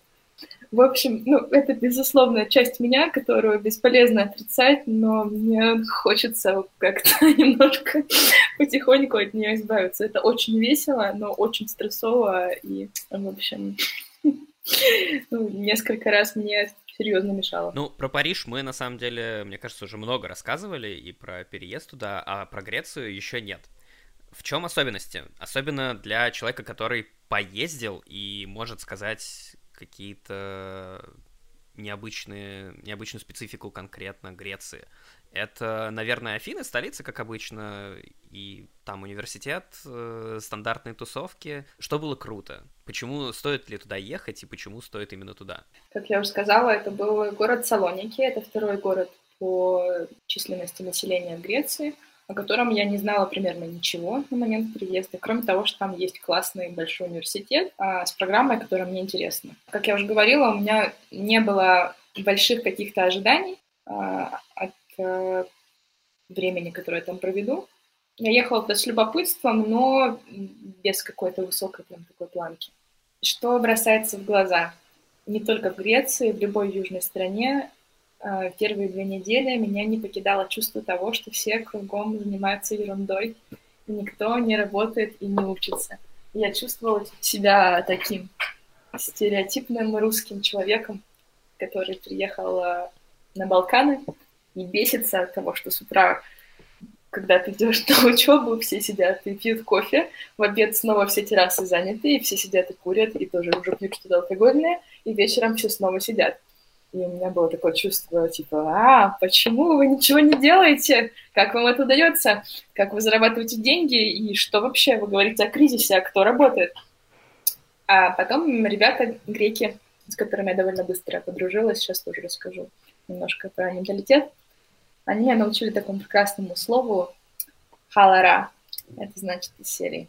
В общем, ну, это безусловная часть меня, которую бесполезно отрицать, но мне хочется как-то немножко потихоньку от нее избавиться. Это очень весело, но очень стрессово, и, в общем, ну, несколько раз мне серьезно мешало.
Ну, про Париж мы, на самом деле, мне кажется, уже много рассказывали, и про переезд туда, а про Грецию еще нет. В чем особенности? Особенно для человека, который поездил и может сказать какие-то необычные, необычную специфику конкретно Греции. Это, наверное, Афины, столица, как обычно, и там университет, э, стандартные тусовки. Что было круто? Почему стоит ли туда ехать и почему стоит именно туда?
Как я уже сказала, это был город Салоники, это второй город по численности населения в Греции, о котором я не знала примерно ничего на момент приезда, кроме того, что там есть классный большой университет а, с программой, которая мне интересна. Как я уже говорила, у меня не было больших каких-то ожиданий а, от а, времени, которое я там проведу. Я ехала туда с любопытством, но без какой-то высокой прям такой планки. Что бросается в глаза? Не только в Греции, в любой южной стране первые две недели меня не покидало чувство того, что все кругом занимаются ерундой, и никто не работает и не учится. Я чувствовала себя таким стереотипным русским человеком, который приехал э, на Балканы и бесится от того, что с утра когда ты идешь на учебу, все сидят и пьют кофе, в обед снова все террасы заняты, и все сидят и курят, и тоже уже пьют что-то алкогольное, и вечером все снова сидят. И у меня было такое чувство, типа, а, почему вы ничего не делаете? Как вам это удается? Как вы зарабатываете деньги? И что вообще вы говорите о кризисе? А кто работает? А потом ребята, греки, с которыми я довольно быстро подружилась, сейчас тоже расскажу немножко про менталитет, они меня научили такому прекрасному слову халара. Это значит из серии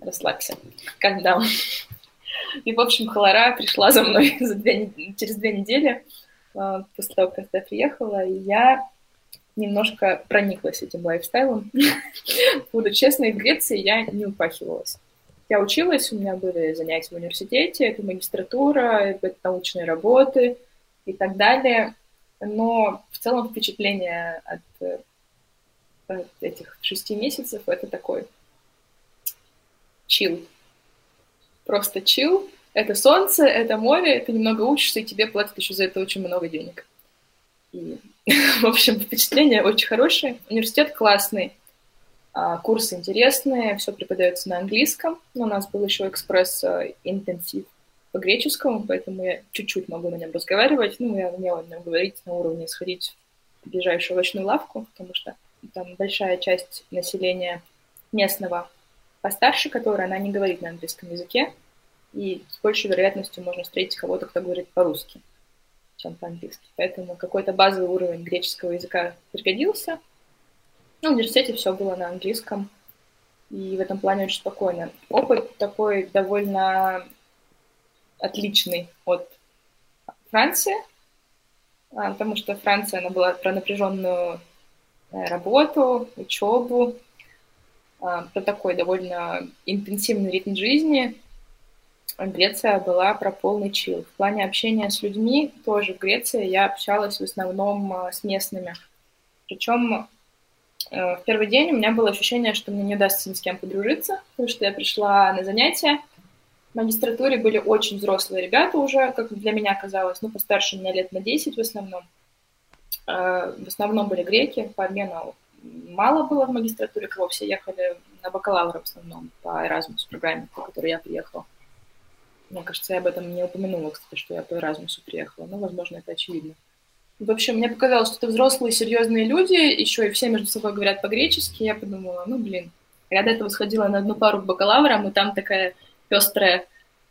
«Расслабься, calm И, в общем, халара пришла за мной за две, через две недели а, после того, как я приехала, и я немножко прониклась этим лайфстайлом. Буду честной, в Греции я не упахивалась. Я училась, у меня были занятия в университете, это магистратура, это научные работы и так далее но в целом впечатление от, от этих шести месяцев это такой чил. Просто чил. Это солнце, это море, ты немного учишься, и тебе платят еще за это очень много денег. И, в общем, впечатление очень хорошее. Университет классный, а, курсы интересные, все преподается на английском. Но у нас был еще экспресс-интенсив по-греческому, поэтому я чуть-чуть могу на нем разговаривать. Ну, я умела на нем говорить на уровне сходить в ближайшую овощную лавку, потому что там большая часть населения местного постарше, которая она не говорит на английском языке, и с большей вероятностью можно встретить кого-то, кто говорит по-русски, чем по-английски. Поэтому какой-то базовый уровень греческого языка пригодился. Ну, в университете все было на английском, и в этом плане очень спокойно. Опыт такой довольно отличный от Франции, а, потому что Франция, она была про напряженную э, работу, учебу, про такой довольно интенсивный ритм жизни. Греция была про полный чил. В плане общения с людьми тоже в Греции я общалась в основном а, с местными. Причем э, в первый день у меня было ощущение, что мне не удастся ни с кем подружиться, потому что я пришла на занятия, в магистратуре были очень взрослые ребята уже, как для меня казалось, ну, постарше меня лет на 10 в основном. Э, в основном были греки, по обмену мало было в магистратуре, кого все ехали на бакалавра в основном по Erasmus программе, по которой я приехала. Мне кажется, я об этом не упомянула, кстати, что я по Erasmus приехала, но, возможно, это очевидно. В общем, мне показалось, что это взрослые, серьезные люди, еще и все между собой говорят по-гречески. Я подумала, ну, блин, я до этого сходила на одну пару к бакалаврам, и там такая пестрая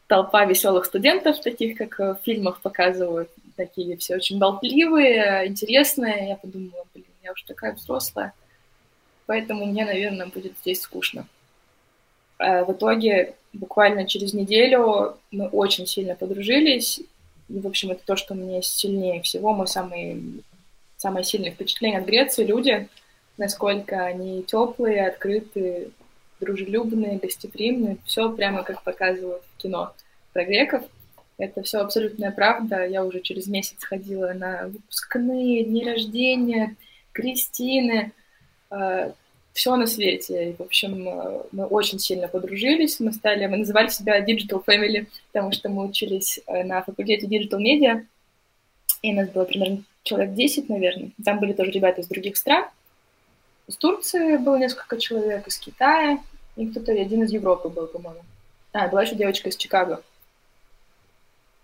толпа веселых студентов, таких, как в фильмах показывают, такие все очень болтливые, интересные. Я подумала, блин, я уже такая взрослая, поэтому мне, наверное, будет здесь скучно. А в итоге буквально через неделю мы очень сильно подружились, и, в общем, это то, что мне сильнее всего, мой самый, самое сильное впечатление от Греции, люди, насколько они теплые, открытые, дружелюбные, гостеприимные, все прямо как показывают в кино про греков. Это все абсолютная правда. Я уже через месяц ходила на выпускные, дни рождения, крестины, э, все на свете. И, в общем, э, мы очень сильно подружились. Мы стали, мы называли себя Digital Family, потому что мы учились э, на факультете Digital Media. И нас было примерно человек 10, наверное. Там были тоже ребята из других стран. Из Турции было несколько человек, из Китая, и кто-то один из Европы был, по-моему. А, была еще девочка из Чикаго.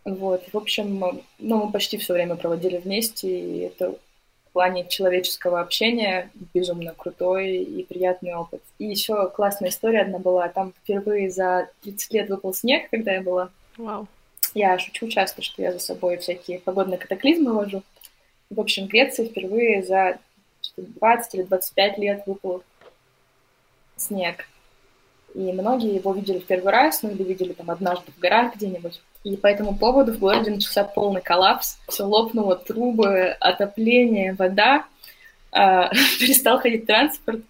Вот, в общем, ну, мы почти все время проводили вместе, и это плане человеческого общения безумно крутой и приятный опыт. И еще классная история одна была. Там впервые за 30 лет выпал снег, когда я была.
Вау.
Я шучу часто, что я за собой всякие погодные катаклизмы вожу. В общем, в Греции впервые за 20 или 25 лет выпал снег. И многие его видели в первый раз, ну или видели там однажды в горах где-нибудь. И по этому поводу в городе начался полный коллапс. Все лопнуло, трубы, отопление, вода. Э, перестал ходить транспорт.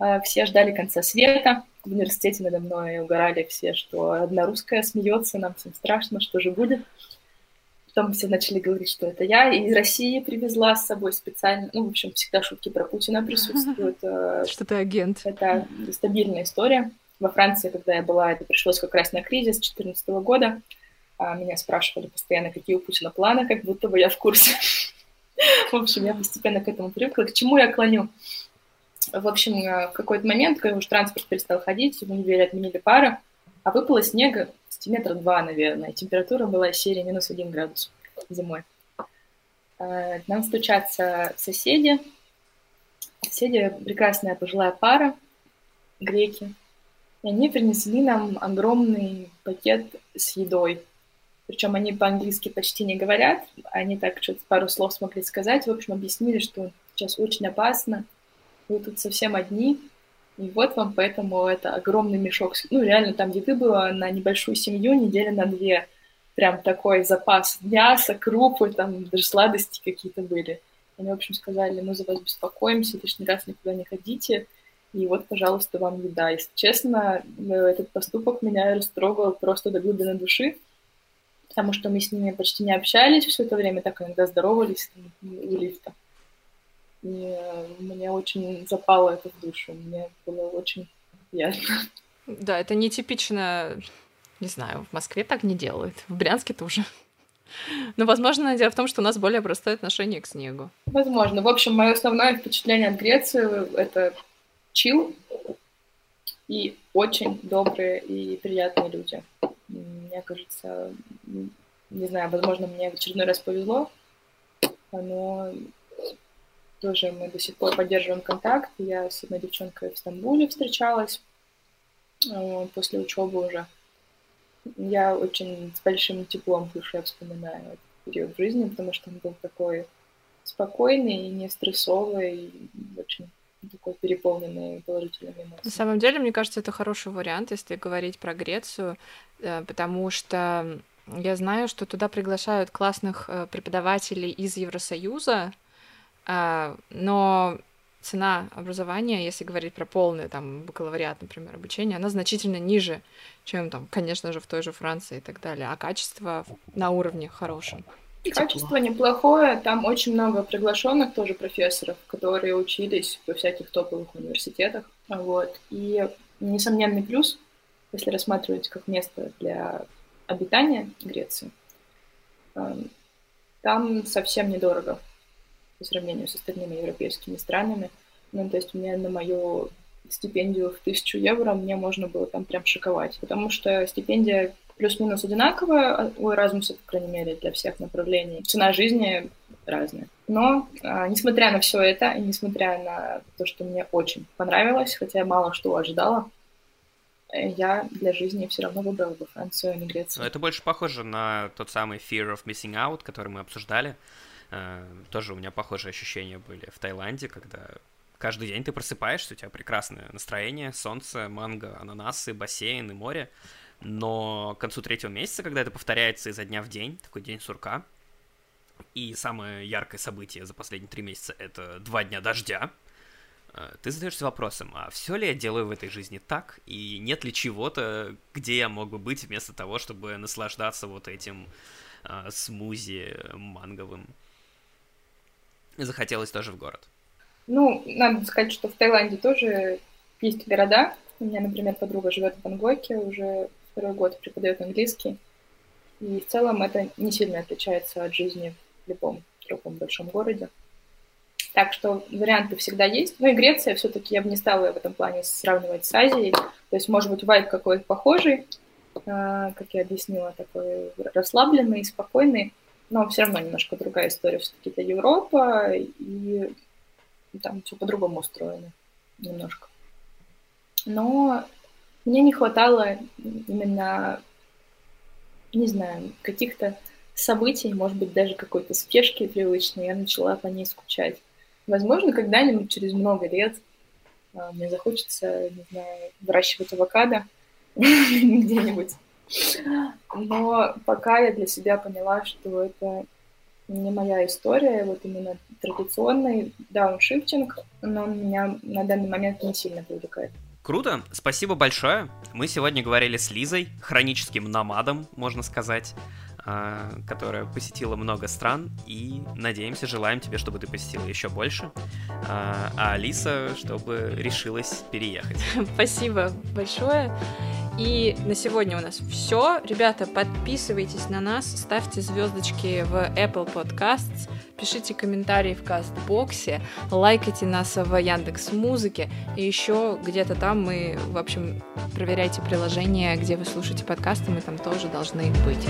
Э, все ждали конца света. В университете надо мной угорали все, что одна русская смеется, нам всем страшно, что же будет. Потом все начали говорить, что это я из России привезла с собой специально. Ну, в общем, всегда шутки про Путина присутствуют.
Что ты агент.
Это стабильная история. Во Франции, когда я была, это пришлось как раз на кризис 2014 года. А меня спрашивали постоянно, какие у Путина планы, как будто бы я в курсе. В общем, я постепенно к этому привыкла. К чему я клоню? В общем, в какой-то момент, когда уж транспорт перестал ходить, в универе отменили пары, а выпало снега сантиметра два, наверное. Температура была серии минус один градус зимой. А, нам стучатся соседи. Соседи прекрасная пожилая пара, греки. И они принесли нам огромный пакет с едой. Причем они по-английски почти не говорят. Они так что-то пару слов смогли сказать. В общем, объяснили, что сейчас очень опасно. Вы тут совсем одни. И вот вам поэтому это огромный мешок. Ну, реально, там еды было на небольшую семью, недели на две. Прям такой запас мяса, крупы, там даже сладости какие-то были. Они, в общем, сказали, мы за вас беспокоимся, лишний раз никуда не ходите. И вот, пожалуйста, вам еда. Если честно, э, этот поступок меня растрогал просто до глубины души, потому что мы с ними почти не общались все это время, так иногда здоровались у лифта. И мне очень запало это в душу. Мне было очень приятно.
Да, это нетипично, не знаю, в Москве так не делают, в Брянске тоже. Но, возможно, дело в том, что у нас более простое отношение к снегу.
Возможно. В общем, мое основное впечатление от Греции — это чил и очень добрые и приятные люди. Мне кажется, не знаю, возможно, мне в очередной раз повезло, но тоже мы до сих пор поддерживаем контакт. Я с одной девчонкой в Стамбуле встречалась э, после учебы уже. Я очень с большим теплом в душе вспоминаю этот период жизни, потому что он был такой спокойный и не стрессовый, и очень такой переполненный положительными эмоциями.
На самом деле, мне кажется, это хороший вариант, если говорить про Грецию, э, потому что я знаю, что туда приглашают классных э, преподавателей из Евросоюза, а, но цена образования, если говорить про полный там бакалавриат, например, обучение, она значительно ниже, чем там, конечно же, в той же Франции и так далее, а качество на уровне хорошем.
Качество неплохое, там очень много приглашенных тоже профессоров, которые учились во всяких топовых университетах, вот, и несомненный плюс, если рассматривать как место для обитания Греции, эм, там совсем недорого по сравнению с остальными европейскими странами. Ну, то есть мне на мою стипендию в тысячу евро мне можно было там прям шиковать, потому что стипендия плюс-минус одинаковая у Erasmus, по крайней мере, для всех направлений. Цена жизни разная. Но, а, несмотря на все это, и несмотря на то, что мне очень понравилось, хотя я мало что ожидала, я для жизни все равно выбрала бы Францию, а не Грецию.
Но это больше похоже на тот самый fear of missing out, который мы обсуждали. Э, тоже у меня похожие ощущения были в Таиланде, когда каждый день ты просыпаешься, у тебя прекрасное настроение, солнце, манго, ананасы, бассейн и море. Но к концу третьего месяца, когда это повторяется изо дня в день, такой день сурка, и самое яркое событие за последние три месяца — это два дня дождя, э, ты задаешься вопросом, а все ли я делаю в этой жизни так, и нет ли чего-то, где я мог бы быть вместо того, чтобы наслаждаться вот этим э, смузи манговым захотелось тоже в город?
Ну, надо сказать, что в Таиланде тоже есть города. У меня, например, подруга живет в Бангкоке, уже второй год преподает английский. И в целом это не сильно отличается от жизни в любом другом большом городе. Так что варианты всегда есть. Ну и Греция все-таки я бы не стала в этом плане сравнивать с Азией. То есть, может быть, вайб какой-то похожий, а, как я объяснила, такой расслабленный, спокойный. но все равно немножко другая история. Все-таки это Европа, и там все по-другому устроено немножко. Но мне не хватало именно, не знаю, каких-то событий, может быть, даже какой-то спешки привычной, я начала по ней скучать. Возможно, когда-нибудь через много лет а, мне захочется, не знаю, выращивать авокадо где-нибудь. Но пока я для себя поняла, что это не моя история, вот именно традиционный дауншифтинг, но меня на данный момент не сильно привлекает.
Круто, спасибо большое. Мы сегодня говорили с Лизой, хроническим намадом, можно сказать, а, которая посетила много стран, и надеемся, желаем тебе, чтобы ты посетила еще больше, а, а Алиса, чтобы решилась переехать.
Спасибо большое. И на сегодня у нас все. Ребята, подписывайтесь на нас, ставьте звездочки в Apple Podcasts, пишите комментарии в Кастбоксе, лайкайте нас в Яндекс Музыке, и еще где-то там мы, в общем, проверяйте приложение, где вы слушаете подкасты, мы там тоже должны быть.